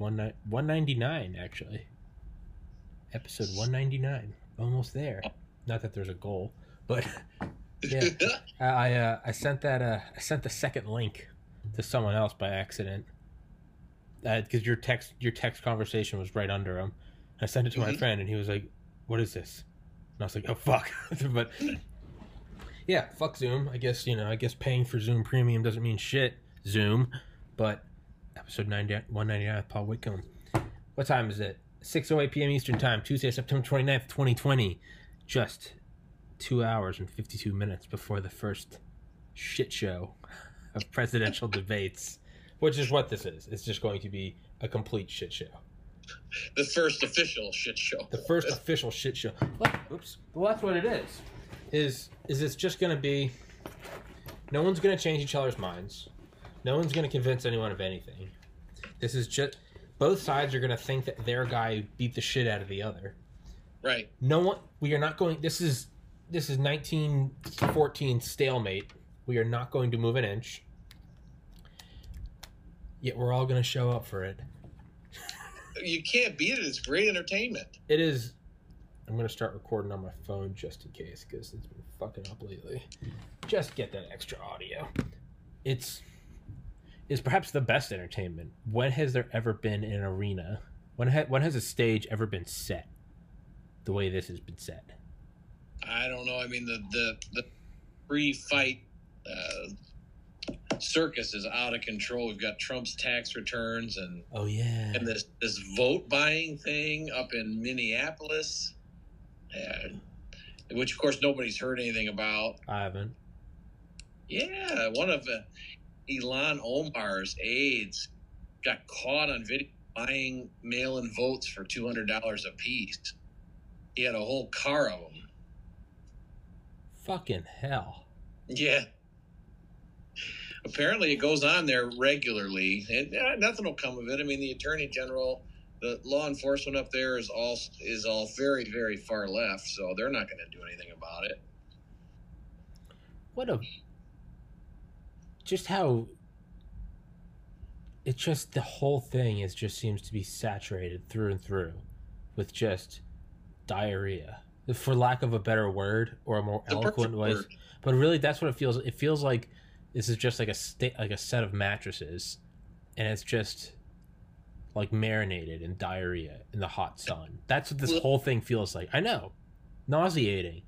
one ni- 199 actually. Episode 199, almost there. Not that there's a goal, but yeah, I I, uh, I sent that uh, I sent the second link to someone else by accident. Because your text your text conversation was right under him. I sent it to my Mhm. friend, and he was like, "What is this?" And I was like, "Oh fuck!" but yeah, fuck Zoom. I guess you know. I guess paying for Zoom Premium doesn't mean shit. Zoom, but episode 90, 199 with Paul Whitcombe. What time is it? 6:08 p.m. Eastern Time, Tuesday, September 29th, 2020. Just two hours and 52 minutes before the first shit show of presidential debates, which is what this is. It's just going to be a complete shit show. the first official shit show. The first official shit show. Well, oops. Well, that's what it is. Is is it's just going to be? No one's going to change each other's minds. No one's going to convince anyone of anything. This is just both sides are going to think that their guy beat the shit out of the other. Right. No one. We are not going. This is this is 1914 stalemate. We are not going to move an inch. Yet we're all going to show up for it. You can't beat it. It's great entertainment. It is. I'm gonna start recording on my phone just in case because it's been fucking up lately. Just get that extra audio. It's is perhaps the best entertainment. When has there ever been an arena? When ha- when has a stage ever been set the way this has been set? I don't know. I mean, the the the pre-fight uh, circus is out of control. We've got Trump's tax returns and Oh yeah. and this this vote buying thing up in Minneapolis, and, which of course nobody's heard anything about. I haven't. Yeah, one of uh, Ilhan Omar's aides got caught on video buying mail-in votes for two hundred dollars a piece. He had a whole car of them. Fucking hell. Yeah. Apparently, it goes on there regularly, and uh, nothing will come of it. I mean, the attorney general, the law enforcement up there is all is all very, very far left, so they're not going to do anything about it. What a. Just how. It just the whole thing is just seems to be saturated through and through, with just diarrhea, for lack of a better word or a more The eloquent way. word. But really, that's what it feels. It feels like this is just like a sta- like a set of mattresses, and it's just like marinated in diarrhea in the hot sun. That's what this Well- whole thing feels like. I know, nauseating,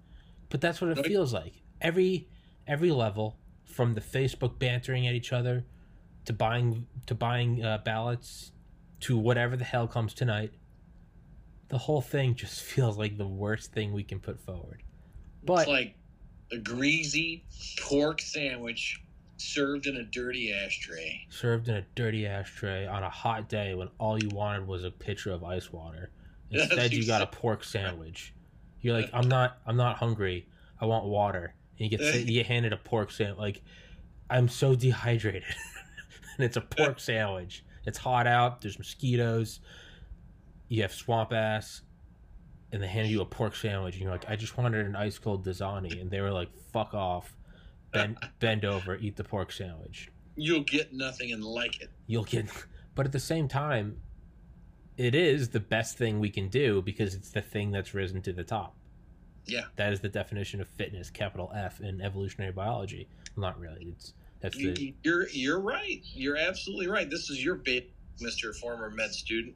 but that's what it feels like. Every every level, from the Facebook bantering at each other, to buying to buying uh, ballots, to whatever the hell comes tonight. The whole thing just feels like the worst thing we can put forward. But it's like a greasy pork sandwich served in a dirty ashtray. served in a dirty ashtray on a hot day when all you wanted was a pitcher of ice water. Instead, you got a pork sandwich. You're like, I'm not, I'm not hungry. I want water. You get, you get handed a pork sandwich. Like, I'm so dehydrated, and it's a pork sandwich. It's hot out. There's mosquitoes. You have swamp ass, and they hand you a pork sandwich, and you're like, I just wanted an ice cold Dasani, and they were like, fuck off, bend, bend over, eat the pork sandwich You'll get nothing and like it. you'll get but at the same time it is the best thing we can do because it's the thing that's risen to the top Yeah. that is the definition of fitness capital f in evolutionary biology well, not really it's that's You, the you're you're right. You're absolutely right. This is your bait, Mister Former med student.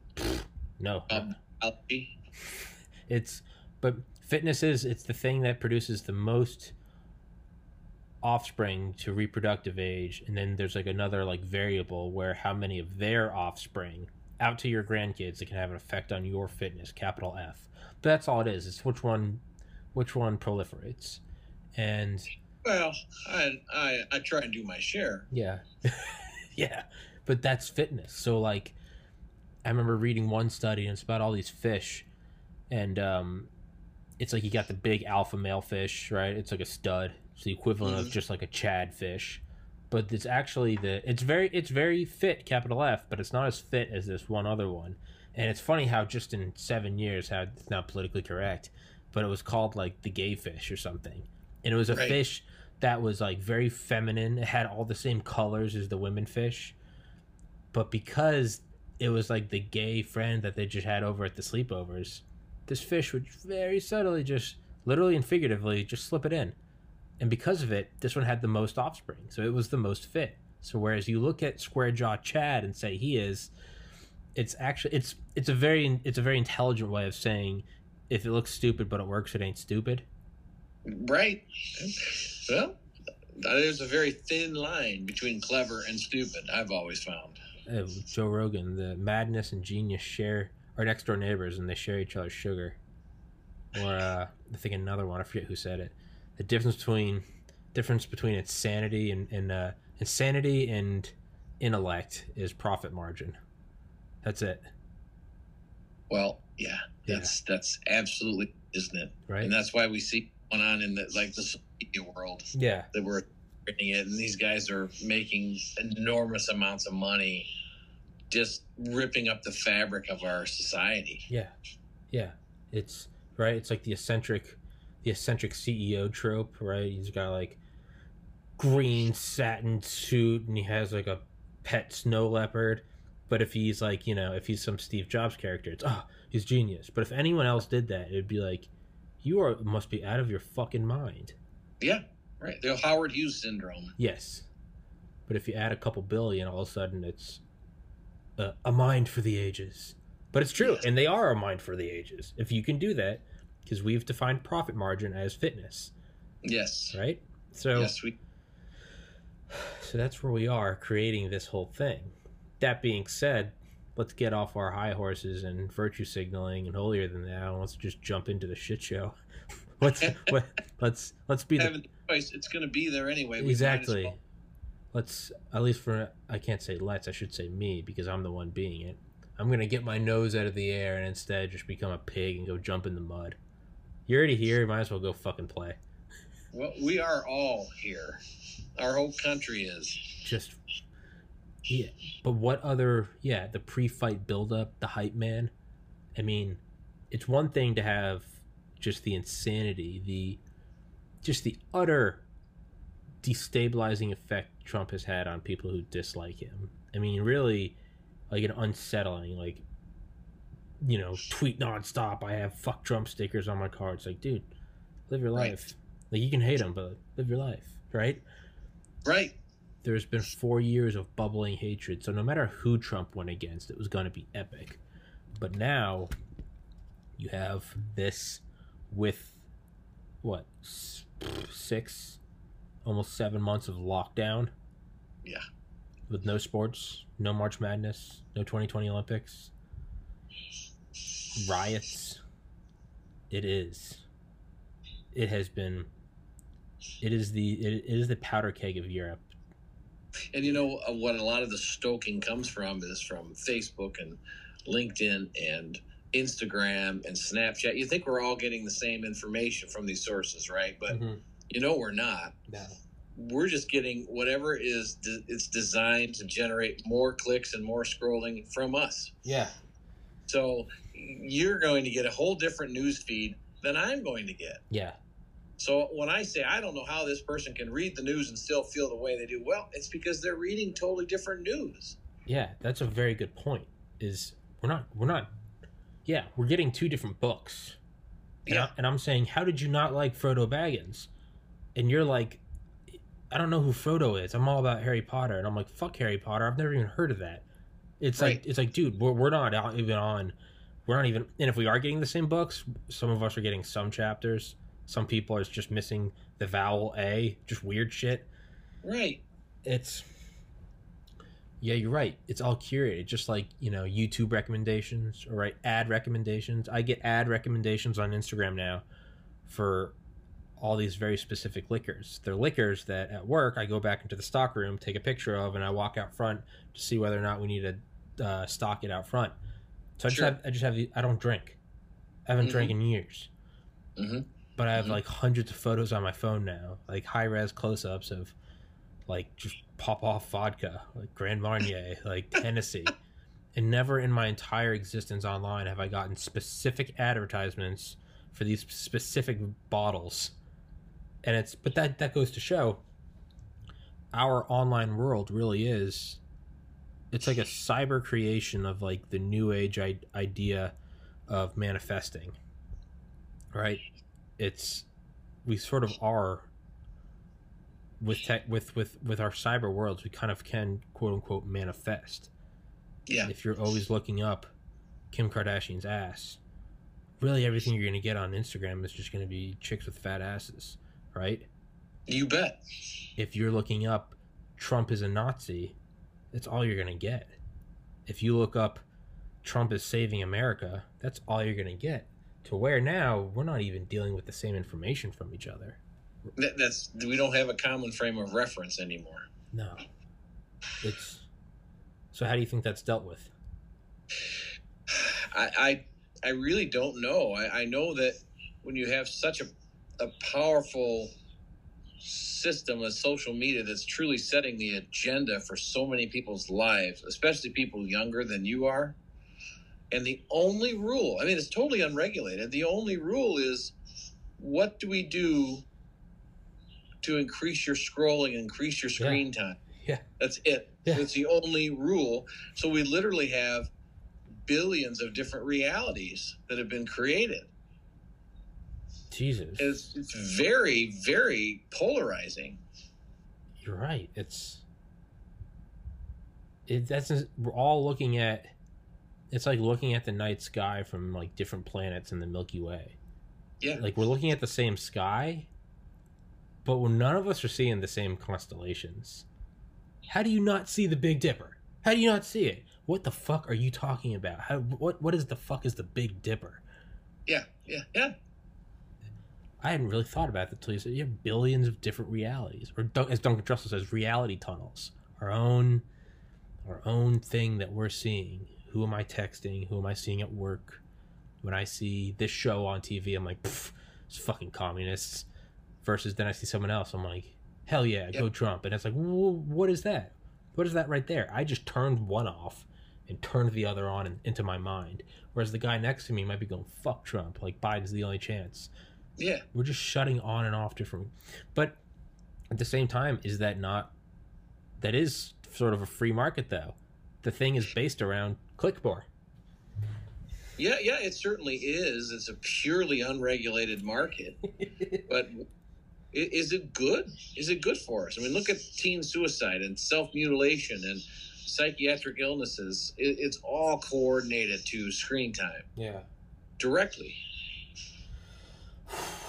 no Um, it's but fitness is it's the thing that produces the most offspring to reproductive age and then there's like another like variable where how many of their offspring out to your grandkids that can have an effect on your fitness capital f but that's all it is it's which one which one proliferates. And Well, I, I I try and do my share. yeah. Yeah. But that's fitness. So like i remember reading one study and it's about all these fish and um it's like you got the big alpha male fish right? It's like a stud. It's the equivalent of Mhm. just like a chad fish. But it's actually the it's very it's very fit capital f but it's not as fit as this one other one. And it's funny how just in seven years how it's not politically correct but it was called like the gay fish or something and it was a Right. fish that was like very feminine it had all the same colors as the women fish but because it was like the gay friend that they just had over at the sleepovers. This fish would very subtly just, literally and figuratively, just slip it in. And because of it, this one had the most offspring. So it was the most fit. So whereas you look at square jaw Chad and say he is, it's actually it's it's a very it's a very intelligent way of saying if it looks stupid but it works, it ain't stupid. Right. Well, there's a very thin line between clever and stupid. I've always found. Uh, Joe Rogan, the madness and genius share are next door neighbors and they share each other's sugar. Or uh, I think another one. I forget who said it. The difference between difference between insanity and, and uh, insanity and intellect is profit margin. That's it. Well, yeah, that's yeah. that's absolutely isn't it? Right. And that's why we see going on in the like the media world. Yeah. That we're it, and these guys are making enormous amounts of money, just ripping up the fabric of our society. Yeah, yeah, it's right. It's like the eccentric, the eccentric CEO trope, right? He's got like green satin suit and he has like a pet snow leopard. But if he's like, you know, if he's some Steve Jobs character, it's oh, he's genius. But if anyone else did that, it'd be like, you are must be out of your fucking mind. Yeah, right. The Howard Hughes syndrome. Yes, but if you add a couple billion, all of a sudden it's a, a mind for the ages. But it's true, yes. and they are a mind for the ages. If you can do that, because we've defined profit margin as fitness. Yes. Right. So. Yes, we. So that's where we are creating this whole thing. That being said, let's get off our high horses and virtue signaling and holier than thou. Let's just jump into the shit show. let's let, let's let's be the It's going to be there anyway. Exactly. Well. Let's at least for I can't say let's. I should say me because I'm the one being it. I'm gonna get my nose out of the air and instead just become a pig and go jump in the mud. You're already here. You might as well go fucking play. Well, we are all here. Our whole country is. Just yeah, but what other? Yeah, the pre-fight build-up, the hype man. I mean, it's one thing to have just the insanity, the just the utter destabilizing effect Trump has had on people who dislike him. I mean, really, like an unsettling, like you know, tweet nonstop. I have fuck Trump stickers on my car. It's like, dude, live your life. Right. Like you can hate him, but live your life, right? Right there's been four years of bubbling hatred. So no matter who Trump went against, it was going to be epic. But now you have this with what six, almost seven months of lockdown. Yeah. With no sports, no March Madness, no 2020 Olympics, riots. It is. It has been. It is the it is the powder keg of Europe and you know uh, what? A lot of the stoking comes from is from Facebook and LinkedIn and Instagram and Snapchat. You think we're all getting the same information from these sources, right? But mm-hmm. you know we're not. No. We're just getting whatever is de- it's designed to generate more clicks and more scrolling from us. Yeah. So you're going to get a whole different news feed than I'm going to get. Yeah. So when I say I don't know how this person can read the news and still feel the way they do, well, it's because they're reading totally different news. Yeah, that's a very good point. Is we're not we're not yeah, we're getting two different books. And, yeah. I, and I'm saying, how did you not like Frodo Baggins? And you're like, I don't know who Frodo is. I'm all about Harry Potter, and I'm like, fuck Harry Potter. I've never even heard of that. It's right. like it's like, dude, we're we're not even on. We're not even. And if we are getting the same books, some of us are getting some chapters some people are just missing the vowel A, just weird shit. Right. It's yeah, you're right. It's all curated, just like you know YouTube recommendations or right ad recommendations. I get ad recommendations on Instagram now for all these very specific liquors. They're liquors that at work I go back into the stock room, take a picture of, and I walk out front to see whether or not we need to uh, stock it out front. So I just have I just have I don't drink. I haven't mm-hmm. drank in years. Mm-hmm but I have mm-hmm. like hundreds of photos on my phone now, like high res close ups of like just pop off vodka, like Grand Marnier, like Tennessee. And never in my entire existence online have I gotten specific advertisements for these specific bottles. And it's but that that goes to show our online world really is it's like a cyber creation of like the new age I- idea of manifesting right it's we sort of are with tech with with with our cyber worlds we kind of can quote unquote manifest Yeah. if you're always looking up kim kardashian's ass really everything you're going to get on instagram is just going to be chicks with fat asses right You bet. if you're looking up Trump is a Nazi, that's all you're going to get. If you look up Trump is saving America, that's all you're going to get. To where now we're not even dealing with the same information from each other. That, that's we don't have a common frame of reference anymore. No. It's So how do you think that's dealt with? I I, I really don't know. I, I know that when you have such a, a powerful system of social media that's truly setting the agenda for so many people's lives, especially people younger than you are. And the only rule, I mean, it's totally unregulated. The only rule is what do we do to increase your scrolling, increase your screen time? Yeah. That's it. Yeah. It's the only rule. So we literally have billions of different realities that have been created. Jesus. It's, it's very, very polarizing. You're right. It's it that's we're all looking at it's like looking at the night sky from like different planets in the Milky Way. Yeah. Like we're looking at the same sky, but we're, none of us are seeing the same constellations. How do you not see the Big Dipper? How do you not see it? What the fuck are you talking about? How what what is the fuck is the Big Dipper? Yeah. Yeah. Yeah. I hadn't really thought about that until you said you have billions of different realities, or as Duncan Trussell says, reality tunnels. Our own, our own thing that we're seeing. Who am I texting? Who am I seeing at work? When I see this show on TV, I'm like, it's fucking communists. Versus then I see someone else, I'm like, hell yeah, go Trump. And it's like, what is that? What is that right there? I just turned one off and turned the other on in, into my mind. Whereas the guy next to me might be going, fuck Trump. Like Biden's the only chance Yeah. we're just shutting on and off different but at the same time is that not that is sort of a free market though the thing is based around clickbar Yeah. Yeah. It certainly is. It's a purely unregulated market. but is it good? Is it good for us? I mean, look at teen suicide and self mutilation and psychiatric illnesses. It's all coordinated to screen time yeah directly.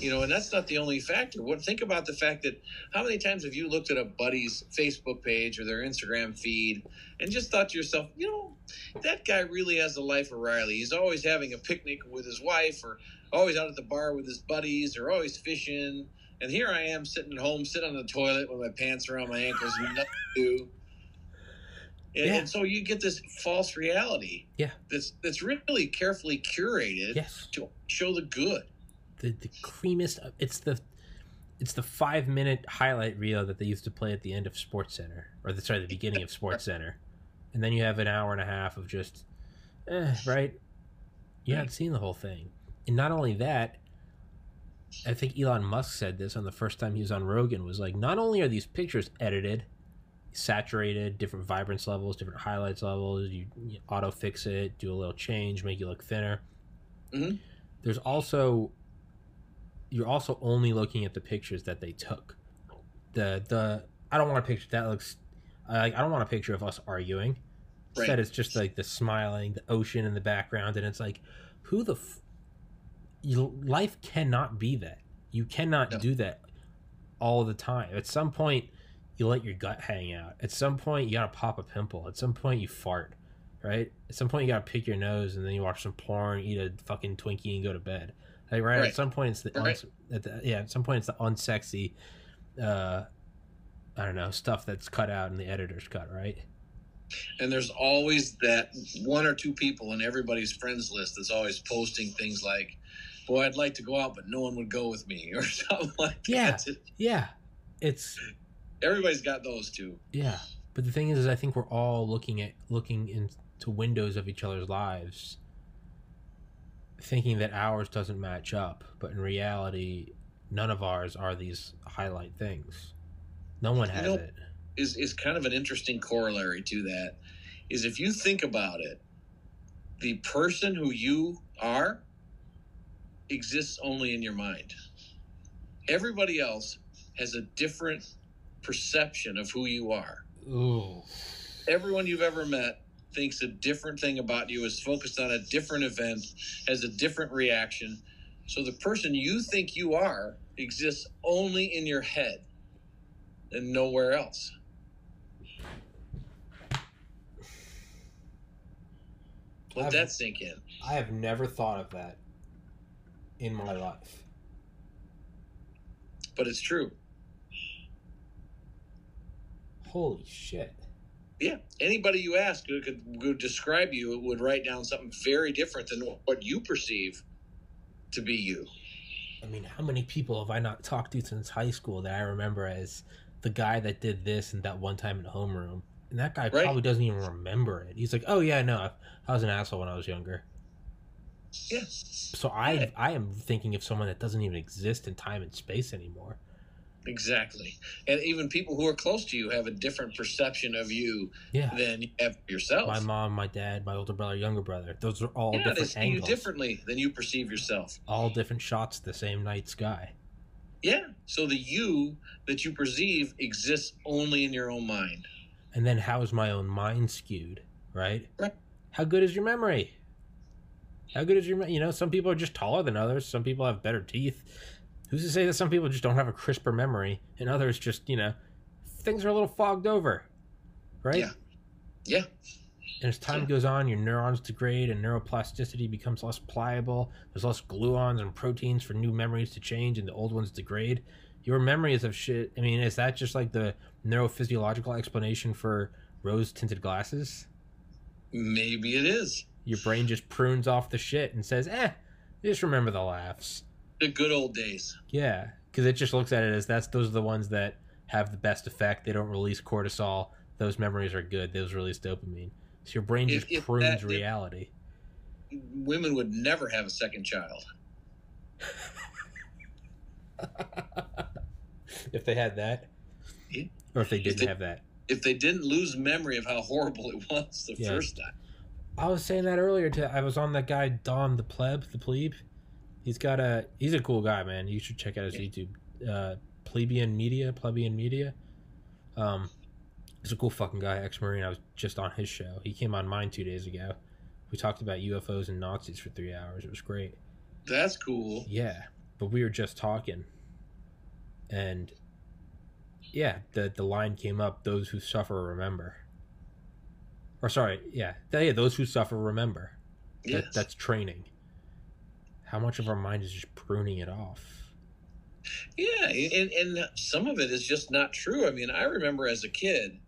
You know, and that's not the only factor. What think about the fact that how many times have you looked at a buddy's Facebook page or their Instagram feed and just thought to yourself, you know, that guy really has the life of Riley. He's always having a picnic with his wife or always out at the bar with his buddies or always fishing. And here I am sitting at home, sitting on the toilet with my pants around my ankles and nothing to do. And, Yeah. and so you get this false reality Yeah. that's that's really carefully curated yes to show the good. The the creamiest it's the it's the five minute highlight reel that they used to play at the end of SportsCenter or the sorry the beginning of SportsCenter. And then you have an hour and a half of just eh, right? You haven't seen the whole thing. And not only that i think elon musk said this on the first time he was on rogan was like not only are these pictures edited saturated different vibrance levels different highlights levels you, you auto fix it do a little change make you look thinner. Mhm. there's also you're also only looking at the pictures that they took. The the i don't want a picture that looks I i don't want a picture of us arguing. Right. instead it's just like the smiling the ocean in the background and it's like who the f- you, life cannot be that. You cannot No. do that all the time. At some point you let your gut hang out. At some point you gotta pop a pimple. At some point you fart right? At some point you gotta pick your nose and then you watch some porn eat a fucking twinkie and go to bed like right, at some point it's the, Right. at the yeah at some point it's the unsexy uh i don't know stuff that's cut out in the editor's cut right And there's always that one or two people in everybody's friends list that's always posting things like, "Boy, I'd like to go out, but no one would go with me," or something like Yeah. that. yeah it's Everybody's got those too. Yeah, but the thing is, is I think we're all looking at looking into windows of each other's lives, thinking that ours doesn't match up. But in reality, none of ours are these highlight things. No one has know- it. is is kind of an interesting corollary to that. Is if you think about it, the person who you are exists only in your mind. Everybody else has a different perception of who you are. Ooh. Everyone you've ever met thinks a different thing about you, is focused on a different event, has a different reaction. So the person you think you are exists only in your head and nowhere else. Let I've- that sink in. I have never thought of that in my life. But it's true. Holy shit. Yeah. Anybody you ask who could, would describe you would write down something very different than what you perceive to be you. I mean, how many people have I not talked to since high school that I remember as the guy that did this and that one time in homeroom? And that guy Right. probably doesn't even remember it. He's like, "Oh yeah, no, I- I was an asshole when I was younger." Yeah. So I I am thinking of someone that doesn't even exist in time and space anymore. Exactly. And even people who are close to you have a different perception of you Yeah. than you have yourself. My mom, my dad, my older brother, younger brother. Those are all yeah, they different see angles. you differently than you perceive yourself. All different shots the same night sky. Yeah. So the you that you perceive exists only in your own mind. And then how is my own mind skewed, right? Right. How good is your memory? How good is your, you know, some people are just taller than others. Some people have better teeth. Who's to say that some people just don't have a crisper memory and others just, you know, things are a little fogged over, right? Yeah. Yeah. And as time Yeah. goes on, your neurons degrade and neuroplasticity becomes less pliable. There's less gluons and proteins for new memories to change and the old ones degrade. Your memories of shit, I mean, is that just like the neurophysiological explanation for rose tinted glasses? Maybe it is. Your brain just prunes off the shit and says, eh, just remember the laughs. The good old days. Yeah, because it just looks at it as that's those are the ones that have the best effect. They don't release cortisol. Those memories are good. Those release dopamine. So your brain just if prunes that- if- reality. Women would never have a second child. if they had that, Yeah. or if they didn't they- have that. If they didn't lose memory of how horrible it was the Yeah. first time. I was saying that earlier. To I was on that guy Don the pleb, the plebe. He's got a he's a cool guy, man. You should check out his Yeah. YouTube. Uh, Plebeian Media, Plebeian Media. Um, he's a cool fucking guy, ex Marine. I was just on his show. He came on mine two days ago. We talked about UFOs and Nazis for three hours. It was great. That's cool. Yeah, but we were just talking, and yeah, the the line came up: "Those who suffer remember." Or sorry, yeah, yeah, those who suffer remember. Yes. That, that's training. How much of our mind is just pruning it off? Yeah, and, and some of it is just not true. I mean, I remember as a kid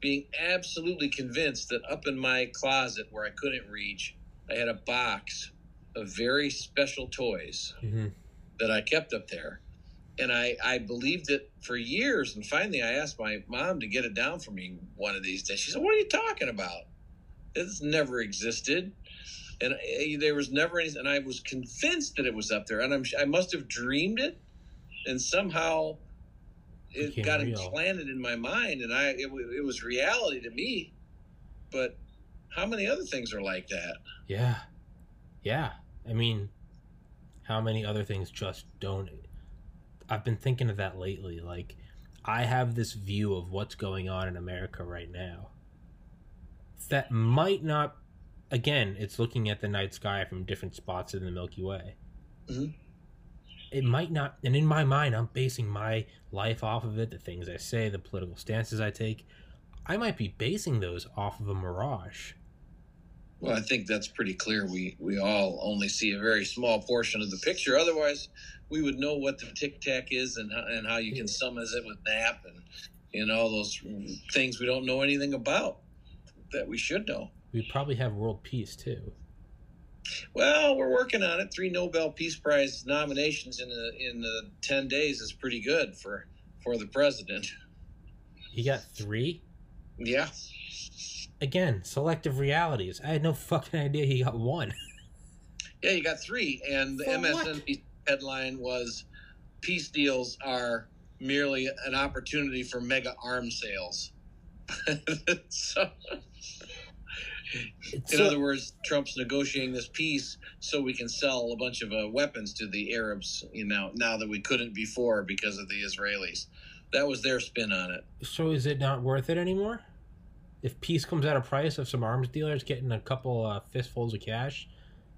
being absolutely convinced that up in my closet where I couldn't reach, I had a box of very special toys hmm that I kept up there. And I, I believed it for years. And finally, I asked my mom to get it down for me one of these days. She said, What are you talking about? It's never existed. And I, there was never any, and I was convinced that it was up there. And I'm, I must have dreamed it. And somehow it Became got real. implanted in my mind. And I, it, it was reality to me. But how many other things are like that? Yeah, yeah. I mean, how many other things just don't? I've been thinking of that lately. Like, I have this view of what's going on in America right now. That might not. Again, it's looking at the night sky from different spots in the Milky Way. Mhm. It might not, and in my mind, I'm basing my life off of it, the things I say, the political stances I take. I might be basing those off of a mirage. Well, I think that's pretty clear. We we all only see a very small portion of the picture. Otherwise, we would know what the tic tac is and how, and how you can summons it with nap and you know all those things we don't know anything about that we should know. We'd probably have world peace too. Well, we're working on it. Three Nobel Peace Prize nominations in the in the ten days is pretty good for for the president. He got three. Yeah, Again, selective realities. I had no fucking idea he got one. yeah, you got three, and the For what? MSNBC headline was "Peace deals are merely an opportunity for mega arms sales. so, in So- other words, Trump's negotiating this peace so we can sell a bunch of uh, weapons to the Arabs. You know, now that we couldn't before because of the Israelis. That was their spin on it. So is it not worth it anymore? If peace comes at a price of some arms dealers getting a couple uh, fistfuls of cash,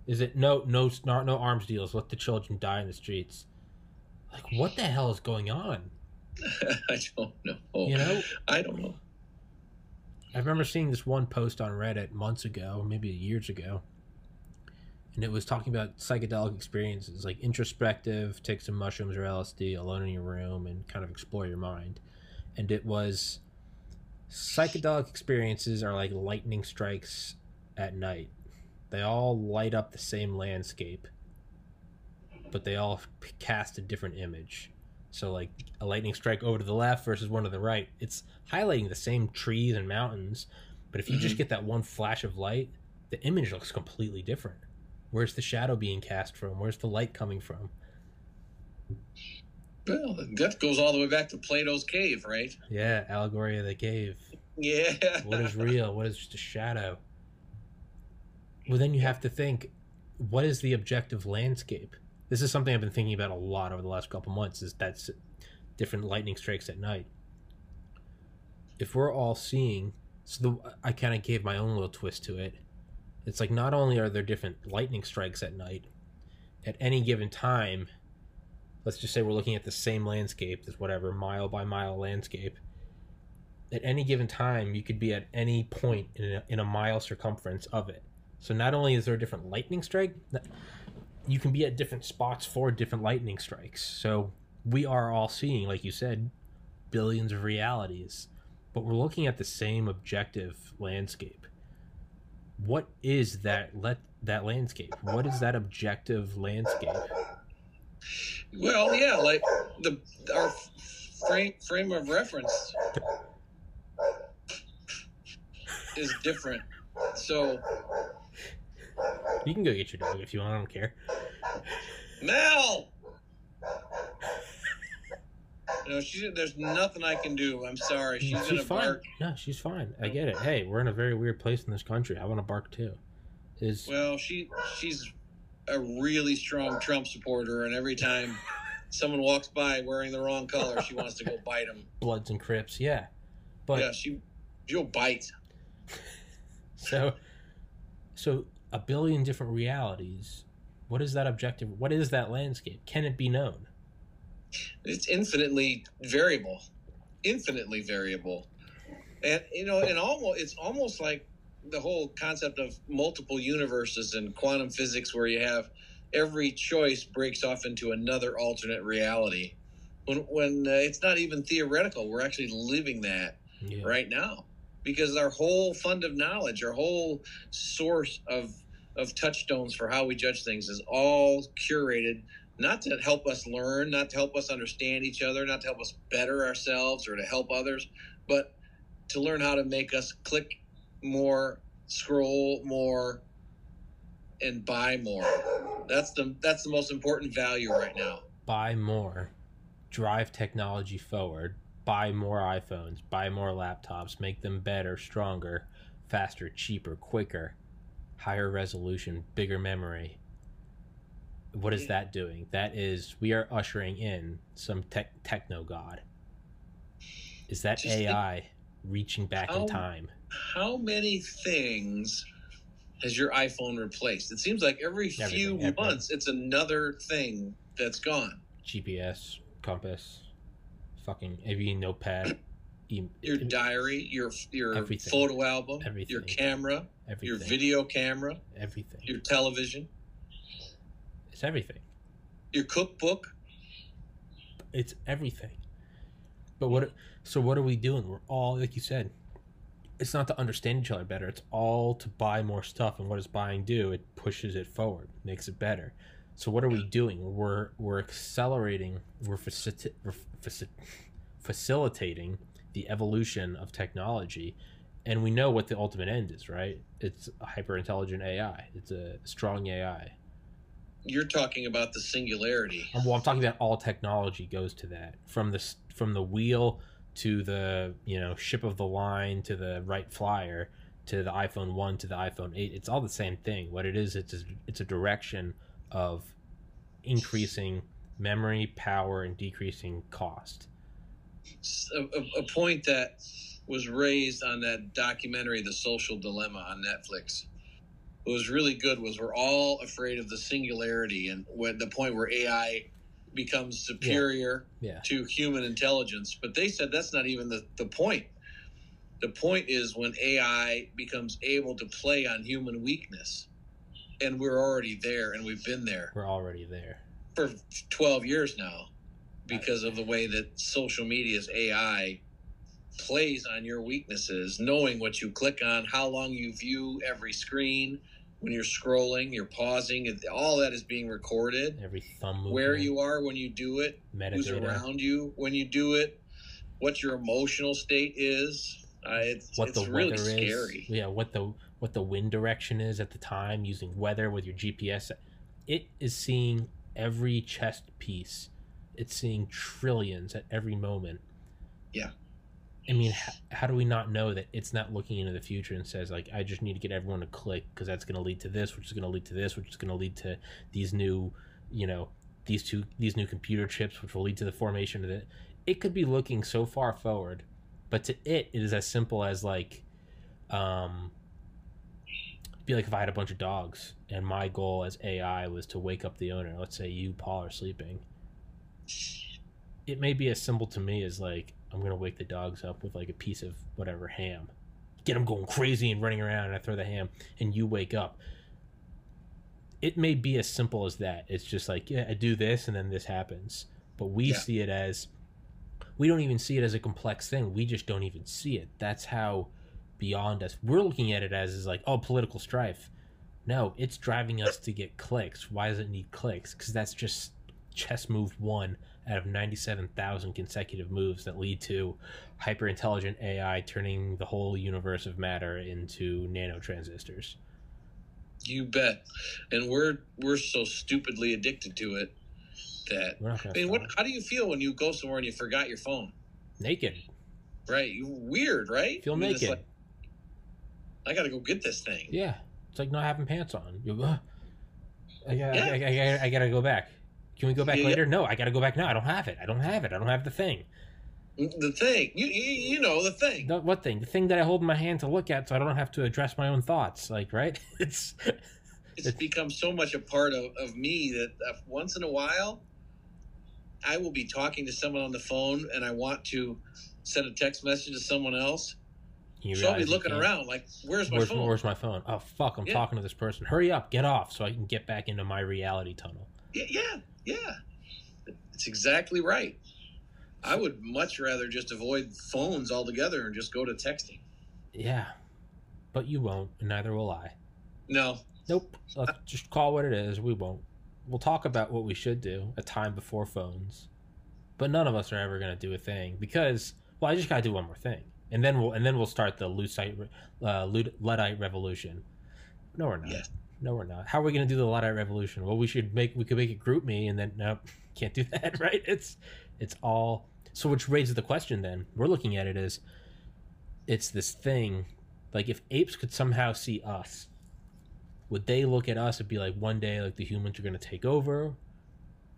is it no no not no arms deals? Let the children die in the streets. Like what the hell is going on? I don't know. You know, I don't know. I remember seeing this one post on Reddit months ago, maybe years ago, and it was talking about psychedelic experiences, like introspective, take some mushrooms or LSD alone in your room and kind of explore your mind. And it was psychedelic experiences are like lightning strikes at night. They all light up the same landscape, but they all cast a different image. So, like a lightning strike over to the left versus one to the right, it's highlighting the same trees and mountains, but if you just Mhm. get that one flash of light, the image looks completely different. Where's the shadow being cast from? Where's the light coming from? Well, that goes all the way back to Plato's cave, right? Yeah, allegory of the cave. Yeah. What is real? What is just a shadow? Well, then you have to think, what is the objective landscape? This is something I've been thinking about a lot over the last couple months. Is that's different lightning strikes at night. If we're all seeing, so the, I kind of gave my own little twist to it. It's like not only are there different lightning strikes at night, at any given time. Let's just say we're looking at the same landscape, this whatever mile by mile landscape at any given time you could be at any point in a, in a mile circumference of it so not only is there a different lightning strike you can be at different spots for different lightning strikes. So we are all seeing like you said billions of realities but we're looking at the same objective landscape. What is that let that landscape? What is that objective landscape? Well, yeah, like the our frame frame of reference is different. So, you can go get your dog if you want i don't care Mel. No, she's there's nothing I can do. I'm sorry. She's, she's gonna fine bark. no she's fine i get it hey we're in a very weird place in this country i want to bark too is Well, she she's a really strong Trump supporter, and every time someone walks by wearing the wrong color, she wants to go bite them. Bloods and Crips, yeah. But yeah, she she'll bite. so so a billion different realities. What is that objective? What is that landscape? Can it be known? It's infinitely variable, infinitely variable, and you know, and almost it's almost like the whole concept of multiple universes and quantum physics, where you have every choice breaks off into another alternate reality. When when uh, it's not even theoretical, we're actually living that Yeah. right now because our whole fund of knowledge, our whole source of of touchstones for how we judge things is all curated not to help us learn, not to help us understand each other, not to help us better ourselves or to help others, but to learn how to make us click more, scroll more, and buy more. That's the that's the most important value right now. Buy more. Drive technology forward. Buy more iPhones. Buy more laptops. Make them better, stronger, faster, cheaper, quicker, higher resolution, bigger memory. What is that doing? That is, we are ushering in some tech techno god. Is that Just think- AI reaching back How- in time? how many things has your iPhone replaced? It seems like every few Everything, everything. months it's another thing that's gone. GPS, compass, fucking AV notepad, Your diary, your your Everything. photo album, Everything. your camera, everything, your video camera, everything. your television, It's everything. your cookbook. It's everything. But what? So what are we doing? We're all like you said. It's not to understand each other better. It's all to buy more stuff. And what does buying do? It pushes it forward, makes it better. So what are we doing? We're we're accelerating. We're, we're faci- facilitating the evolution of technology, and we know what the ultimate end is, right? It's a hyper intelligent AI. It's a strong AI. you're talking about the singularity. Well, I'm talking about all technology goes to that from the from the wheel to the you know ship of the line to the Wright Flyer to the iPhone one to the iPhone eight. It's all the same thing. What it is, it's a, it's a direction of increasing memory power and decreasing cost. A, a, point that was raised on that documentary, The Social Dilemma, on Netflix. What was really good was we're all afraid of the singularity and when the point where AI becomes superior Yeah. to human intelligence. But they said that's not even the, the point. The point is when AI becomes able to play on human weakness. And we're already there and we've been there We're already there. for 12 years now because of the way that social media's AI plays on your weaknesses, knowing what you click on, how long you view every screen, when you're scrolling, you're pausing, all that is being recorded. Every thumb movement, Where you are when you do it, who's around you when you do it, what your emotional state is. Uh, it's what it's the really weather scary. is. Yeah, what the what the wind direction is at the time using weather with your GPS. It is seeing every chess piece. It's seeing trillions at every moment. Yeah. I mean, h- how do we not know that it's not looking into the future and says like, I just need to get everyone to click because that's going to lead to this, which is going to lead to this, which is going to lead to these new, you know, these two these new computer chips, which will lead to the formation of it. It could be looking so far forward, but to it, it is as simple as like, um, be like if I had a bunch of dogs and my goal as AI was to wake up the owner. Let's say you, Paul, are sleeping. It may be as simple to me as like I'm gonna wake the dogs up with like a piece of whatever ham, get them going crazy and running around, and I throw the ham, and you wake up. It may be as simple as that. It's just like yeah, I do this and then this happens, but we Yeah. see it as we don't even see it as a complex thing. We just don't even see it. That's how beyond us. We're looking at it as is like, oh, political strife. No, it's driving us to get clicks. Why does it need clicks? Because that's just chess move one out of 97,000 consecutive moves that lead to hyper intelligent AI turning the whole universe of matter into nanotransistors. You bet. And we're we're so stupidly addicted to it that I mean, what? How do you feel when you go somewhere and you forgot your phone? naked. Right? You weird, right? Feel I mean, naked. like, I got to go get this thing. Yeah, it's like not having pants on. You, uh, I, got, Yeah. I, I, I, I gotta go back. Can we go back Yeah, later? No, I gotta go back now. I don't have it. I don't have it. I don't have the thing. The thing, you you, know the thing. The, what thing? The thing that I hold in my hand to look at, so I don't have to address my own thoughts. Like, right? It's It's become so much a part of, of me that uh, once in a while, I will be talking to someone on the phone and I want to send a text message to someone else. you so I'll be looking around like, "Where's my Where's, phone?" where's my phone? Oh fuck! I'm Yeah. talking to this person. Hurry up! Get off so I can get back into my reality tunnel. Yeah, yeah, yeah. It's exactly right. I would much rather just avoid phones altogether and just go to texting. Yeah, but you won't, and neither will I. No, Nope. Let's just call what it is. We won't. We'll talk about what we should do a time before phones, but none of us are ever gonna do a thing because well, I just gotta do one more thing, and then we'll and then we'll start the Lucite, uh, Luddite revolution. No, we're not. Yes. No, we're not. How are we gonna do the Luddite revolution? Well, we should make we could make it group me, and then no, can't do that, right? It's it's all so, which raises the question. Then we're looking at it as it's this thing, like if apes could somehow see us would they look at us and be like one day like the humans are going to take over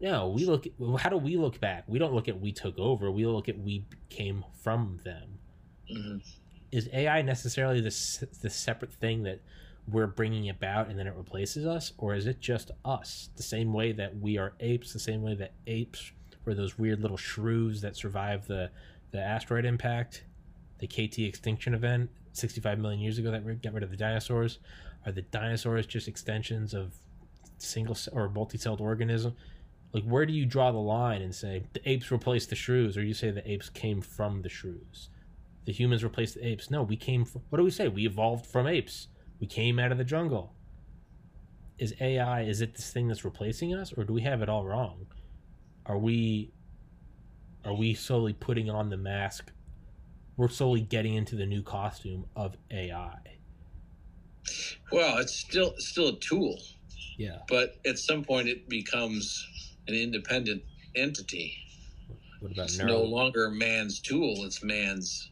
no we look how do we look back we don't look at we took over we look at we came from them Mhm. is ai necessarily this this separate thing that we're bringing about and then it replaces us? Or is it just us? The same way that we are apes the same way that apes were those weird little shrews that survived the the asteroid impact the kt extinction event 65 million years ago that got rid of the dinosaurs? Are the dinosaurs just extensions of single or multi-celled organism? Like where do you draw the line and say the apes replaced the shrews or you say the apes came from the shrews? The humans replaced the apes? No we came from what do we say? We evolved from apes we came out of the jungle is ai is it this thing that's replacing us or do we have it all wrong are we are we solely putting on the mask we're solely getting into the new costume of ai Well, it's still still a tool. Yeah. But at some point, it becomes an independent entity. What about It's neural? no longer man's tool; it's man's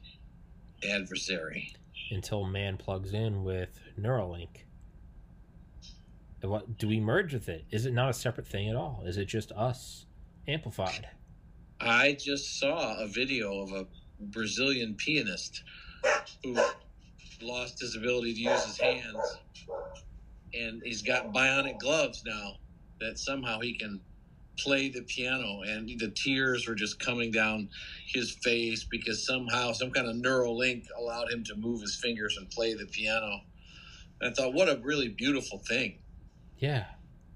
adversary. Until man plugs in with Neuralink. What do we merge with it? Is it not a separate thing at all? Is it just us amplified? I just saw a video of a Brazilian pianist who lost his ability to use his hands, and he's got bionic gloves now that somehow he can play the piano, and the tears were just coming down his face because somehow some kind of neural link allowed him to move his fingers and play the piano. And I thought, what a really beautiful thing, Yeah.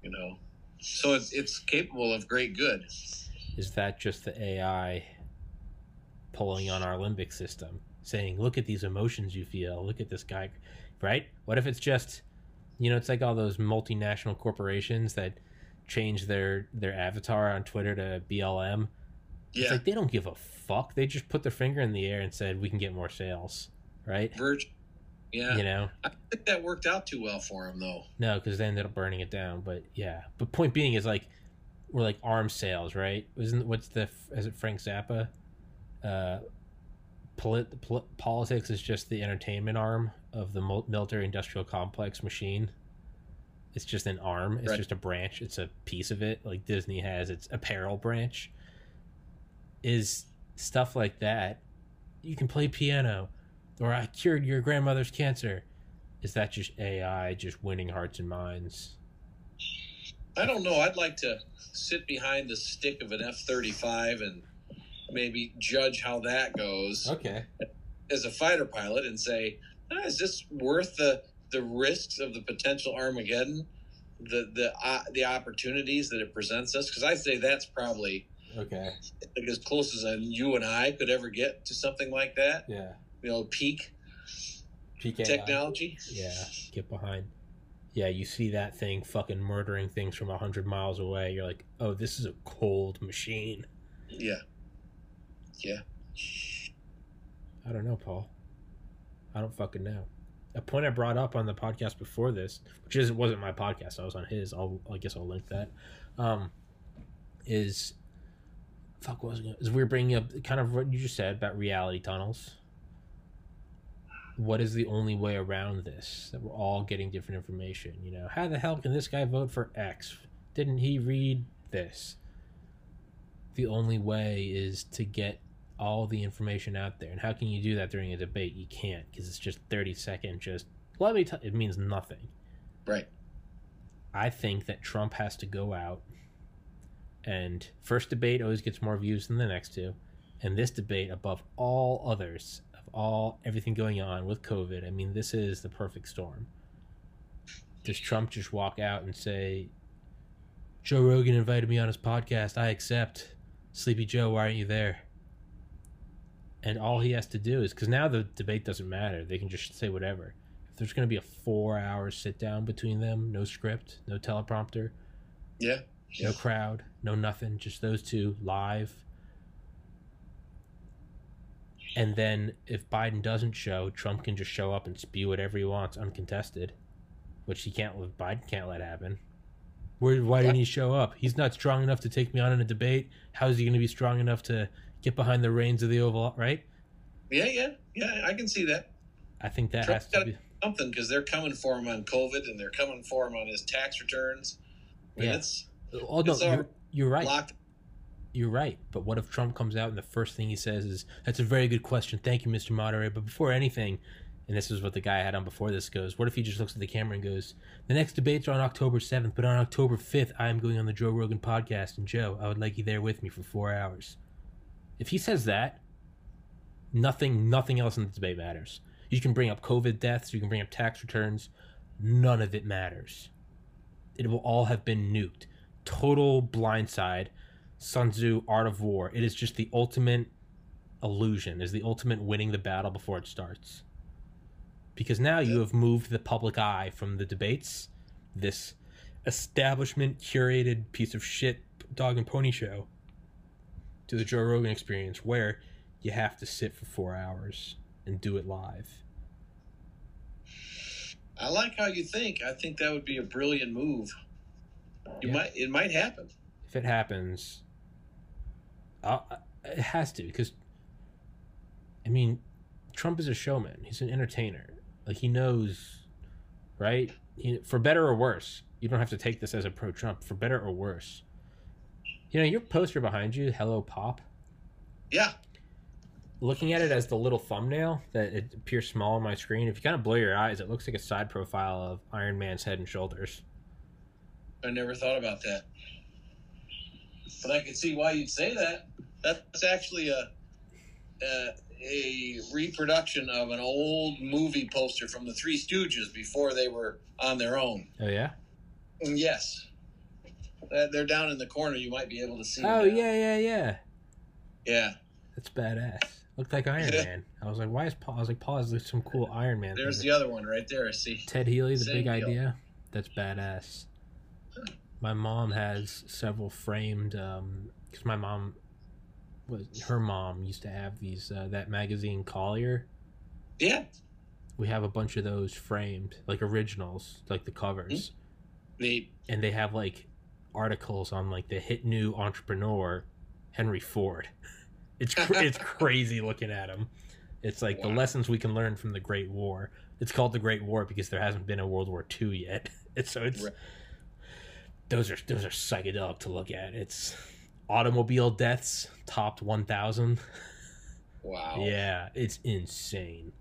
you know. So it's it's capable of great good. Is that just the AI pulling on our limbic system, saying, "Look at these emotions you feel. Look at this guy." Right? What if it's just, you know, it's like all those multinational corporations that change their their avatar on Twitter to BLM. It's Yeah, like they don't give a fuck. They just put their finger in the air and said, "We can get more sales." Right? Virgin. Yeah. You know? I think that worked out too well for them though. No, because they ended up burning it down. But yeah. But point being is like we're like arm sales, right? Isn't what's the is it Frank Zappa? Uh, polit, pol- politics is just the entertainment arm of the military industrial complex machine. It's just an arm. It's Right. just a branch. It's a piece of it. Like Disney has its apparel branch. Is stuff like that? You can play piano, or I cured your grandmother's cancer. Is that just AI just winning hearts and minds? I don't know. I'd like to sit behind the stick of an F 35 and maybe judge how that goes Okay. as a fighter pilot and say, ah, is this worth the, the risks of the potential Armageddon? The the uh, the opportunities that it presents us because I say that's probably Okay. like as close as uh, you and I could ever get to something like that. Yeah. You know, peak PK. technology. Yeah. Get behind. Yeah, you see that thing fucking murdering things from a hundred miles away. You're like, oh, this is a cold machine. Yeah, yeah. I don't know, Paul. I don't fucking know. A point I brought up on the podcast before this, which is wasn't my podcast, I was on his. I'll I guess I'll link that. Um, is fuck what was it? gonna- we're bringing up kind of what you just said about reality tunnels. What is the only way around this? That we're all getting different information. You know, how the hell can this guy vote for X? Didn't he read this? The only way is to get all the information out there. And how can you do that during a debate? You can't because it's just 30 second just let me tell it means nothing. Right. I think that Trump has to go out and first debate always gets more views than the next two. And this debate above all others of all everything going on with COVID, I mean this is the perfect storm. Does Trump just walk out and say Joe Rogan invited me on his podcast, I accept. Sleepy Joe, why aren't you there? And all he has to do is because now the debate doesn't matter. They can just say whatever. If there's going to be a four hour sit down between them, no script, no teleprompter, Yeah. no crowd, no nothing, just those two live. And then if Biden doesn't show, Trump can just show up and spew whatever he wants uncontested, which he can't. Biden can't let happen. Where, why didn't he show up? He's not strong enough to take me on in a debate. How is he going to be strong enough to get behind the reins of the Oval? Right? Yeah, yeah, yeah. I can see that. I think that Trump's has to be. something because they're coming for him on COVID and they're coming for him on his tax returns. I mean, Yeah. it's Oh no, it's you're, you're right. locked. You're right. But what if Trump comes out and the first thing he says is, "That's a very good question. Thank you, Mr. Moderator." But before anything, and this is what the guy I had on before this goes, what if he just looks at the camera and goes, "The next debates are on October 7th, but on October 5th, I am going on the Joe Rogan podcast, and Joe, I would like you there with me for four hours." If he says that, nothing, nothing else in the debate matters. You can bring up COVID deaths, you can bring up tax returns, none of it matters. It will all have been nuked. Total blindside. Sun Tzu, Art of War. It is just the ultimate illusion, is the ultimate winning the battle before it starts. Because now you have moved the public eye from the debates, this establishment curated piece of shit dog and pony show, to the Joe Rogan experience where you have to sit for four hours and do it live. I like how you think. I think that would be a brilliant move. You Yeah. might. It might happen. If it happens, I'll, it has to because, I mean, Trump is a showman. He's an entertainer. Like he knows, right? He, for better or worse, you don't have to take this as a pro-Trump. For better or worse, you know your poster behind you, "Hello Pop." Yeah. looking at it as the little thumbnail that it appears small on my screen if you kind of blur your eyes it looks like a side profile of iron man's head and shoulders I never thought about that. But I can see why you'd say that. That's actually a a, a reproduction of an old movie poster from the Three Stooges before they were on their own. oh yeah mm, yes, Uh, they're down in the corner. You might be able to see. oh yeah yeah yeah yeah. that's badass looked like iron man i was like why is paul i was like paul has some cool iron man There's the other one right there. See. ted healy the Same big deal. idea that's badass my mom has several framed um because my mom was her mom used to have these uh, that magazine collier Yeah. we have a bunch of those framed like originals like the covers Neat. and they have like articles on like the hit new entrepreneur henry ford. It's cr- it's crazy looking at him. It's like the lessons we can learn from the great war. It's called the great war because there hasn't been a world war ii yet. It's so it's Right. those are those are psychedelic to look at. It's automobile deaths topped 1000 Wow. yeah it's insane.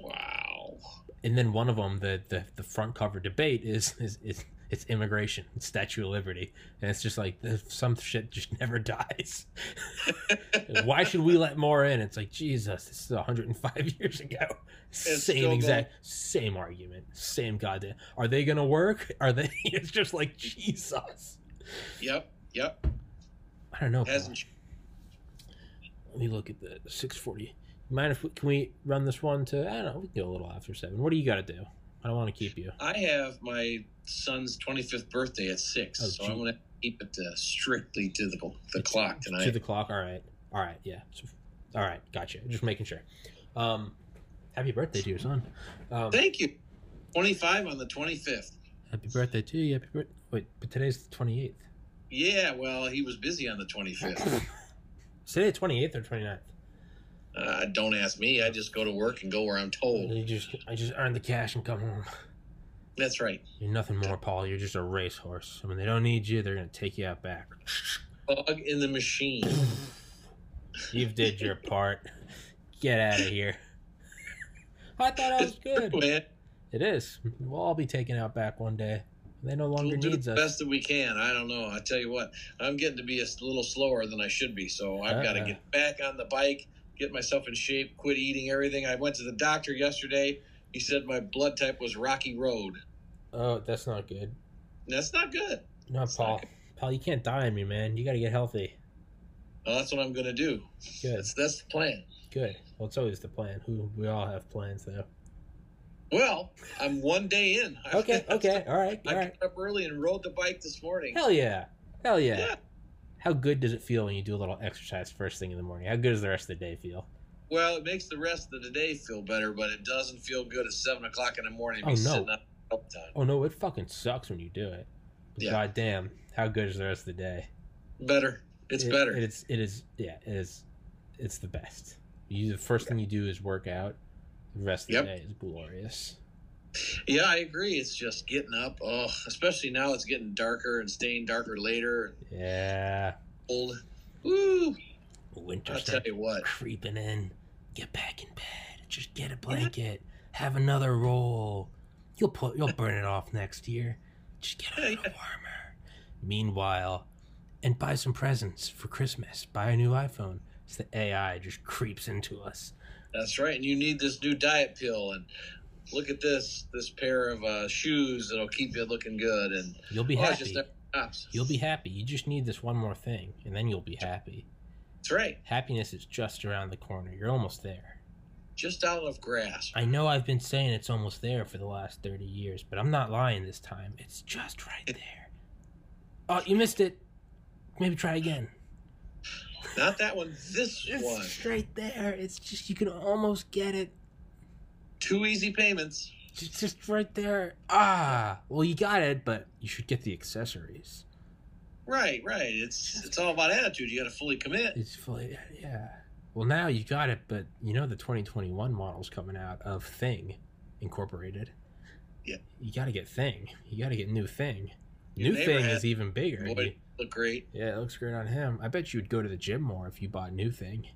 Wow. and then one of them the the, the front cover debate is is, is it's immigration. It's statue of liberty. And it's just like some shit just never dies. Why should we let more in? It's like jesus this is 105 years ago. It's same exact same argument. Same goddamn. Are they gonna work? Are they it's just like jesus. Yep. Yep. i don't know. Hasn't. let me look at the 640 mind if we, can we run this one to i don't know we can go a little after seven. What do you got to do i don't want to keep you I have my son's 25th birthday at six, Oh, so. I'm going to keep it uh, strictly to the the It's- clock tonight. to the clock. All right, all right, yeah. So, all right, gotcha. Just making sure. Um, happy birthday to your son. Um, Thank you. 25 on the 25th. happy birthday to you. Happy birthday. Wait, but today's the twenty eighth. Yeah, well, he was busy on the 25th. Is today the twenty eighth or 29th? Uh, don't ask me. I just go to work and go where I'm told. You just, I just earn the cash and come home. That's right. You're nothing more, Paul. You're just a racehorse. I mean, they don't need you. They're gonna take you out back. Bug in the machine. You've did your part. Get out of here. I thought I was good. Man, It is. We'll all be taken out back one day. They no longer we'll do needs the us. best that we can. I don't know. I tell you what, I'm getting to be a little slower than I should be, so I've got to get back on the bike, get myself in shape, quit eating everything. I went to the doctor yesterday. He said my blood type was Rocky Road. Oh, that's not good. That's not good. No, It's Paul. not good. Paul, you can't die on me, man. You got to get healthy. Well, that's what I'm going to do. Good. That's that's the plan. Good. Well, it's always the plan. Who we all have plans, though. Well, I'm one day in. Okay. Okay. All right. I All right. got up early and rode the bike this morning. Hell yeah. Hell yeah. Yeah. How good does it feel when you do a little exercise first thing in the morning? How good does the rest of the day feel? Well, it makes the rest of the day feel better, but it doesn't feel good at seven o'clock in the morning. Oh, no. sitting up all the time. Oh no, it fucking sucks when you do it. Yeah. God damn, how good is the rest of the day? Better. It's It- better. It's it is yeah, it is it's the best. You the first thing you do is work out. The rest of Yep. the day is glorious. Yeah, I agree. It's just getting up. Oh, especially now it's getting darker and staying darker later. Yeah. Old. Woo! Winter I'll tell you what. creeping in. Get back in bed. Just get a blanket. Have another roll. You'll put you'll burn it off next year. Just get a Yeah, little warmer. Meanwhile, and buy some presents for Christmas. Buy a new iPhone. So the AI just creeps into us. That's right. And you need this new diet pill. And look at this this pair of uh, shoes that'll keep you looking good. And You'll be oh, happy. just. You'll be happy. You just need this one more thing, and then you'll be happy. That's right. Happiness is just around the corner. You're almost there. Just out of grasp. I know I've been saying it's almost there for the last 30 years, but I'm not lying this time. It's just right there. Oh, you missed it. Maybe try again. Not that one. This It's one. straight there. It's just, you can almost get it. Two easy payments. It's just right there. Ah, well, you got it, but you should get the accessories. Right, right. It's it's all about attitude. You got to fully commit. It's fully yeah. Well, now you got it, but you know the 2021 model's coming out of Thing Incorporated. Yeah. You got to get Thing. You got to get new Thing. Your new Thing is even bigger. Boy, look great. yeah, it looks great on him. I bet you would go to the gym more if you bought new Thing.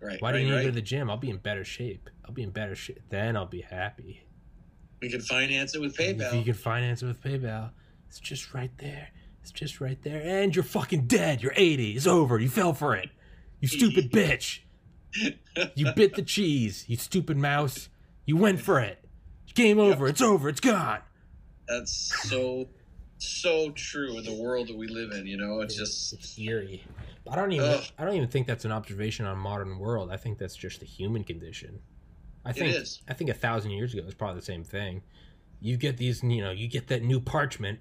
Right. Why right, do you need right. to go to the gym? I'll be in better shape. I'll be in better shape. Then I'll be happy. We can finance it with If you can finance it with PayPal, it's just right there. It's just right there. And you're fucking dead. You're 80. It's over. You fell for it. You stupid bitch. You bit the cheese. You stupid mouse. You went for it. Game over. It's over. It's gone. That's so so true in the world that we live in. You know, it's just it's eerie. I don't even. Ugh. I don't even think that's an observation on modern world. I think that's just the human condition. I think. is. I think a thousand years ago it was probably the same thing. You get these, you know, you get that new parchment,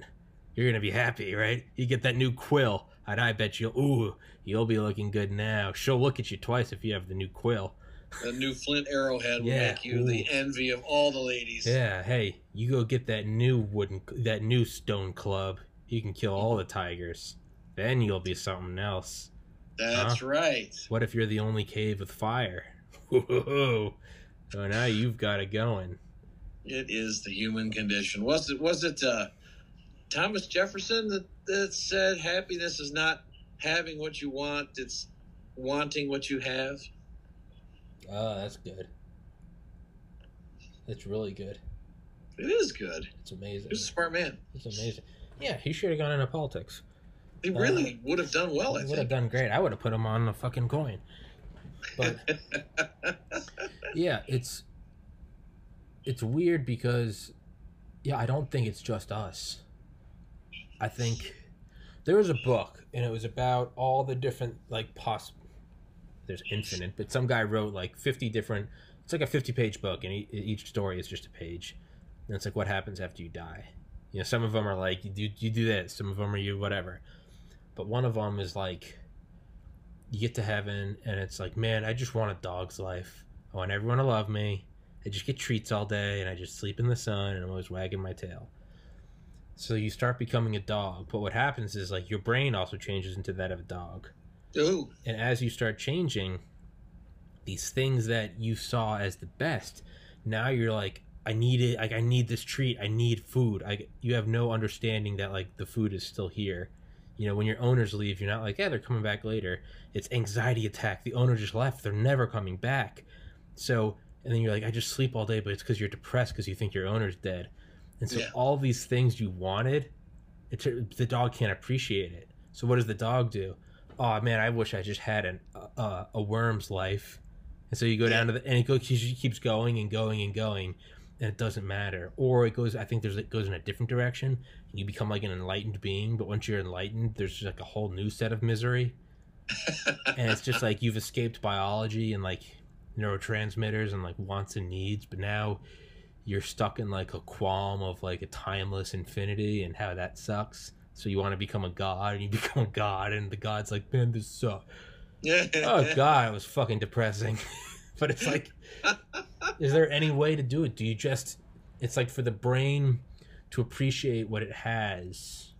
you're gonna be happy, right? You get that new quill, and I bet you'll, ooh, you'll be looking good now. She'll look at you twice if you have the new quill. the new Flint Arrowhead will Yeah, make you the envy of all the ladies. Yeah, hey, you go get that new wooden, that new stone club. You can kill all the tigers. Then you'll be something else. That's right. What if you're the only cave with fire? Whoa. So now you've got it going. It is the human condition. Was it was it uh, Thomas Jefferson that, that said happiness is not having what you want, it's wanting what you have? Oh, that's good. That's really good. It is good. It's amazing. He's a smart man. It's amazing. Yeah, he should have gone into politics. He Uh, really would have done well, I would have done great. I would have put him on the fucking coin. But yeah, it's it's weird because yeah, I don't think it's just us. I think there was a book and it was about all the different like poss there's infinite, but some guy wrote like 50 different it's like a 50 page book and e- each story is just a page. And it's like what happens after you die. You know, some of them are like you do you do this, some of them are you whatever. But one of them is like you get to heaven and it's like, man, I just want a dog's life. I want everyone to love me. I just get treats all day and I just sleep in the sun and I'm always wagging my tail. So you start becoming a dog, but what happens is like your brain also changes into that of a dog. Ooh, And as you start changing these things that you saw as the best, now you're like, I need it. Like I need this treat. I need food. I you have no understanding that like the food is still here. You know, when your owners leave, you're not like, yeah, they're coming back later. It's anxiety attack. The owner just left. They're never coming back. So, and then you're like, I just sleep all day, but it's because you're depressed because you think your owner's dead. And so Yeah. all these things you wanted, it's the dog can't appreciate it. So what does the dog do? Oh man, I wish I just had an uh, a worm's life. And so you go down to the and it goes she keeps going and going and going, and it doesn't matter. Or it goes. I think there's it goes in a different direction. You become like an enlightened being, but once you're enlightened, there's just like a whole new set of misery. and it's just like you've escaped biology and like neurotransmitters and like wants and needs, but now you're stuck in like a qualm of like a timeless infinity and how that sucks. So you want to become a god and you become a god and the god's like, man, this sucks. Oh god, it was fucking depressing. but it's like is there any way to do it? Do you just it's like for the brain to appreciate what it has,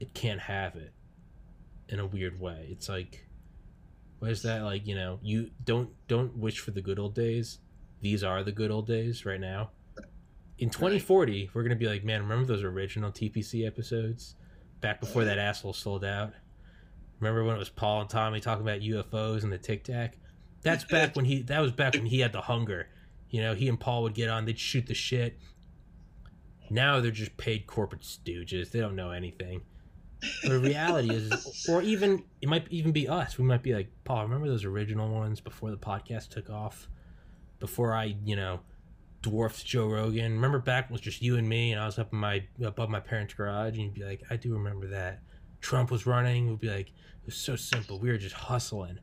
it can't have it in a weird way. It's like what is that like, you know, you don't don't wish for the good old days. These are the good old days right now. In 2040, we're going to be like, man, remember those original TPC episodes back before that asshole sold out? Remember when it was Paul and Tommy talking about UFOs and the Tic Tac? That's back when he. That was back when he had the hunger. You know, he and Paul would get on. They'd shoot the shit. Now they're just paid corporate stooges. They don't know anything. But the reality is, or even it might even be us. We might be like, Paul. Remember those original ones before the podcast took off? Before I, you know, dwarfed Joe Rogan. Remember back when it was just you and me, and I was up in my above my parents' garage, and you'd be like, I do remember that. Trump was running. We'd be like, it was so simple. We were just hustling.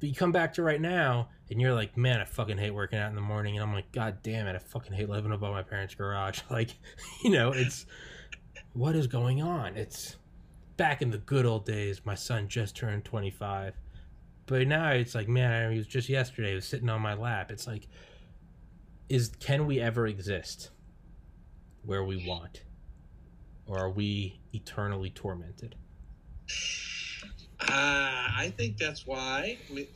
But you come back to right now, and you're like, man, I fucking hate working out in the morning. And I'm like, God damn it, I fucking hate living above my parents' garage. Like, you know, it's what is going on? It's back in the good old days. My son just turned 25. But now it's like, man, I, he was just yesterday. He was sitting on my lap. It's like, is can we ever exist where we want? Or are we eternally tormented? Uh, I think that's why. I mean,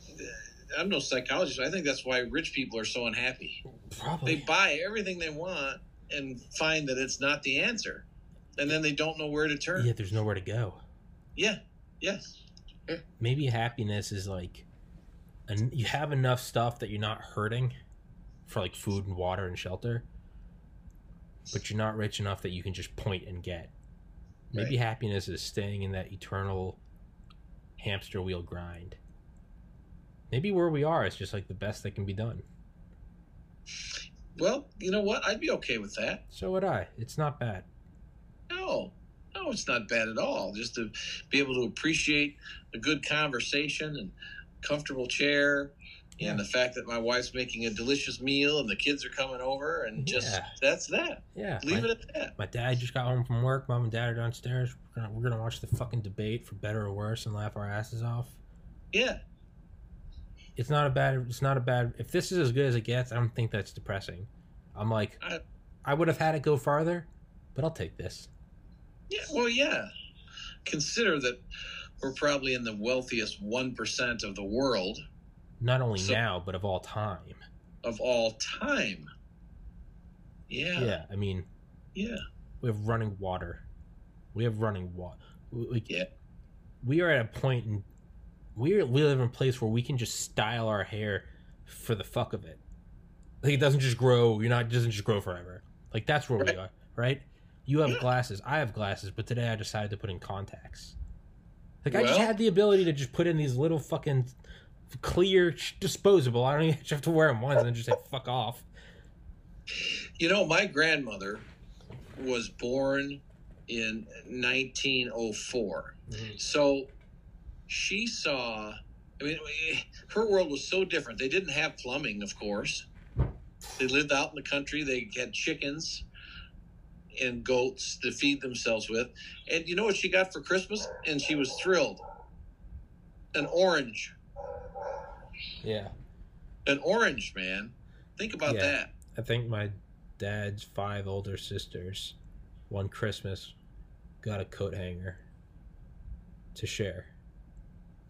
I'm no psychologist. But I think that's why rich people are so unhappy. Probably. They buy everything they want and find that it's not the answer, and then they don't know where to turn. yeah, there's nowhere to go. Yeah, yeah, Maybe happiness is like, and you have enough stuff that you're not hurting for like food and water and shelter, but you're not rich enough that you can just point and get. Maybe Right. happiness is staying in that eternal hamster wheel grind. Maybe where we are is just like the best that can be done. Well, you know what? I'd be okay with that. So would I. It's not bad. No, no, it's not bad at all. Just to be able to appreciate a good conversation and comfortable chair. Yeah. And the fact that my wife's making a delicious meal and the kids are coming over, and just Yeah. that's that. Yeah. Leave my, it at that. my dad just got home from work. Mom and dad are downstairs. We're gonna, we're gonna watch the fucking debate for better or worse and laugh our asses off. Yeah, it's not a bad it's not a bad if this is as good as it gets i don't think that's depressing i'm like I- i would have had it go farther but i'll take this yeah. Well, yeah. Consider that we're probably in the wealthiest one percent of the world not only So- now but of all time of all time. yeah, Yeah, i mean yeah. we have running water we have running water we, Yeah. we are at a point in we are, we live in a place where we can just style our hair for the fuck of it like it doesn't just grow you're not it doesn't just grow forever like that's where we are right you have Yeah. glasses i have glasses but today i decided to put in contacts like i just had the ability to just put in these little fucking clear disposable i don't even have to wear them once and then just say fuck off You know, my grandmother was born in 1904. Mm-hmm. So she saw, I mean, her world was so different. They didn't have plumbing, of course. They lived out in the country. They had chickens and goats to feed themselves with. And you know what she got for Christmas? And she was thrilled. An orange. Yeah An orange, man. Think about Yeah. that. I think my dad's five older sisters, one Christmas, got a coat hanger to share.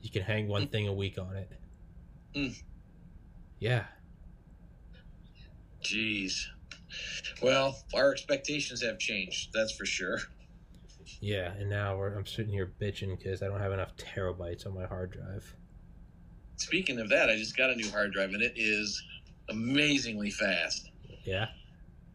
You can hang one thing a week on it. Mm. Yeah. Jeez. Well, our expectations have changed. That's for sure. Yeah, and now we're, I'm sitting here bitching because I don't have enough terabytes on my hard drive. Speaking of that, I just got a new hard drive and it is amazingly fast. Yeah?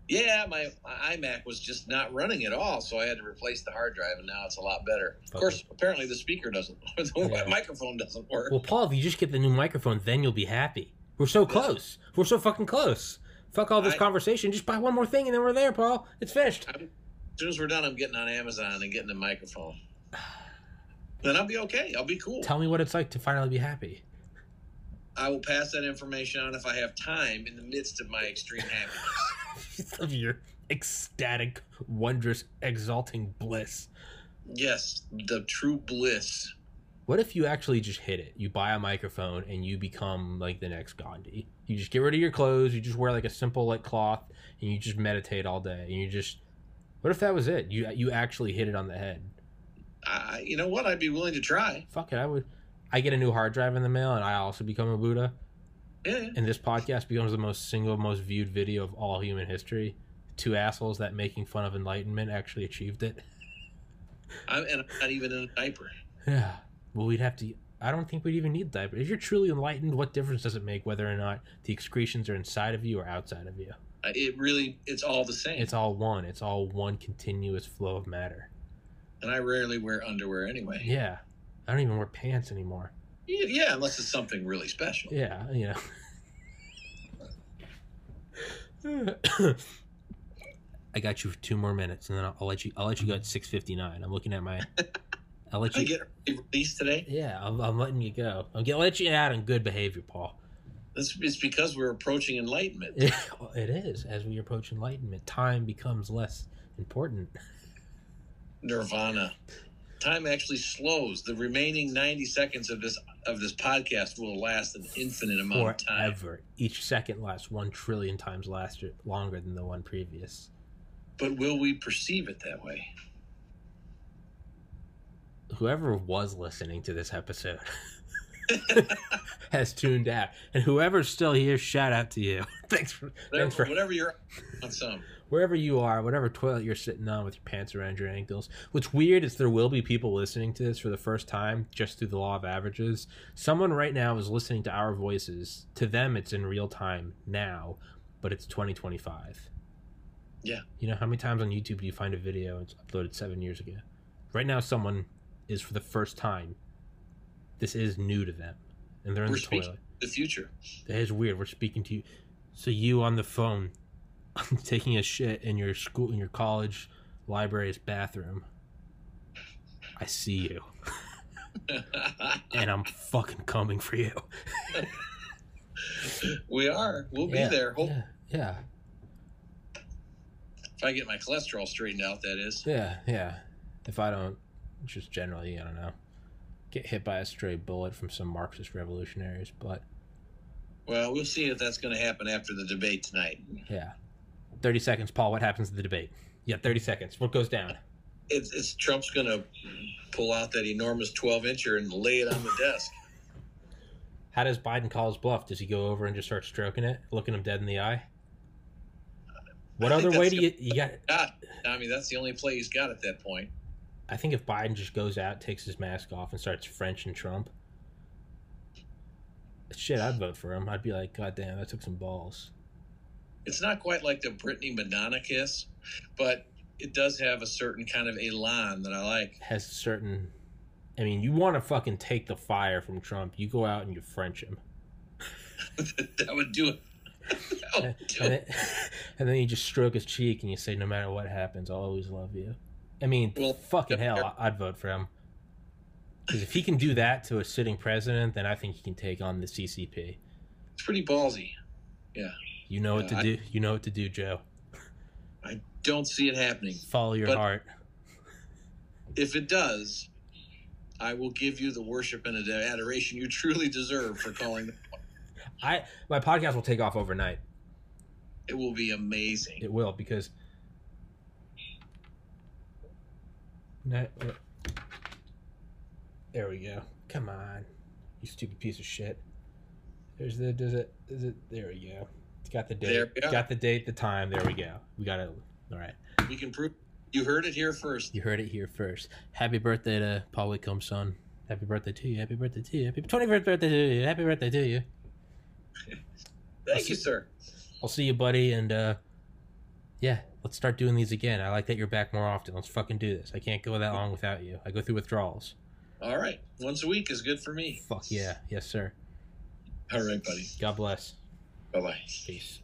Yeah, my, my iMac was just not running at all, so I had to replace the hard drive, and now it's a lot better. Of course, apparently the speaker doesn't, the Yeah. microphone doesn't work. Well, Paul, if you just get the new microphone, then you'll be happy. We're so close. We're so fucking close. Fuck all this I- conversation. Just buy one more thing and then we're there, Paul. It's finished. as soon as we're done, I'm getting on Amazon and getting a microphone. Then I'll be okay. I'll be cool. Tell me what it's like to finally be happy. I will pass that information on if I have time in the midst of my extreme happiness. of your ecstatic, wondrous, exalting bliss. yes, the true bliss. What if you actually just hit it? You buy a microphone and you become like the next Gandhi. You just get rid of your clothes. You just wear like a simple like cloth and you just meditate all day. And you just, what if that was it? You you actually hit it on the head. I, you know what? I'd be willing to try. Fuck it, I would. I get a new hard drive in the mail and I also become a Buddha. Yeah. And this podcast becomes the most single most viewed video of all human history. Two assholes that making fun of enlightenment actually achieved it. I'm, and I'm not even in a diaper. Yeah. Well, we'd have to. I don't think we'd even need diaper. If you're truly enlightened, what difference does it make whether or not the excretions are inside of you or outside of you? Uh, It really, it's all the same. It's all one. It's all one continuous flow of matter. and I rarely wear underwear anyway. Yeah. I don't even wear pants anymore. Yeah, unless it's something really special. Yeah, you know. I got you for two more minutes, and then I'll, I'll let you. I'll let you go at six fifty nine. I'm looking at my. I'll let I you. get released today. yeah, I'm, I'm letting you go. I'm gonna let you out on good behavior, Paul. This is because we're approaching enlightenment. it is as we approach enlightenment. Time becomes less important. Nirvana. Time actually slows. The remaining ninety seconds of this of this podcast will last an infinite amount of time. Forever. Each second lasts one trillion times last longer than the one previous. But will we perceive it that way? Whoever was listening to this episode has tuned out, and whoever's still here, shout out to you. thanks for thanks for whatever you're on some. Wherever you are, whatever toilet you're sitting on with your pants around your ankles. What's weird is there will be people listening to this for the first time just through the law of averages. Someone right now is listening to our voices. To them, it's in real time now, but it's 2025. Yeah. You know, how many times on YouTube do you find a video it's uploaded seven years ago? Right now, someone is for the first time. This is new to them, and they're in We're the toilet. the future. That is weird. We're speaking to you. So you on the phone, taking a shit in your school, in your college library's bathroom. I see you, and I'm fucking coming for you. we are. We'll be Yeah, there. Hope Yeah, yeah, if I get my cholesterol straightened out. That is. yeah, yeah. If I don't, just generally, I don't know, get hit by a stray bullet from some Marxist revolutionaries, but Well, we'll see if that's going to happen after the debate tonight. yeah. Thirty seconds, Paul. What happens in the debate? Yeah, thirty seconds. What goes down? It's, it's Trump's going to pull out that enormous 12 incher and lay it on the desk. How does Biden call his bluff? Does he go over and just start stroking it, looking him dead in the eye? What I other way do you you got? I mean, that's the only play he's got at that point. I think if Biden just goes out, takes his mask off, and starts Frenching Trump, shit, I'd vote for him. I'd be like, God damn, that took some balls. It's not quite like the Britney Madonna kiss, but it does have a certain kind of elan that I like. Has a certain. I mean, you want to fucking take the fire from Trump, you go out and you French him, that would do it. Would and, do and it. then, and then you just stroke his cheek and you say, "No matter what happens, I'll always love you." I mean, Well, fucking hell, I- I'd vote for him. Because if he can do that to a sitting president, then I think he can take on the CCP. It's pretty ballsy. You know what to I- do. You know what to do, Joe. I don't see it happening. Follow your But- heart. If it does, I will give you the worship and adoration you truly deserve for calling. I my podcast will take off overnight. It will be amazing. It will because. Uh, there we go. Come on, you stupid piece of shit. There's the does it is it there we go. It's got the date. There we go. Got the date, the time. There we go. We got it. All right. We can prove you heard it here first. You heard it here first. Happy birthday to Paul Whitcombe's son. Happy birthday to you. Happy birthday to you. Happy 21st birthday to you. Happy birthday to you. Thank you, sir. I'll see you, buddy. And uh, yeah, let's start doing these again. I like that you're back more often. Let's fucking do this. I can't go that long without you. I go through withdrawals. All right, once a week is good for me. Fuck yeah. Yes, sir. All right, buddy. God bless. Bye bye. Peace.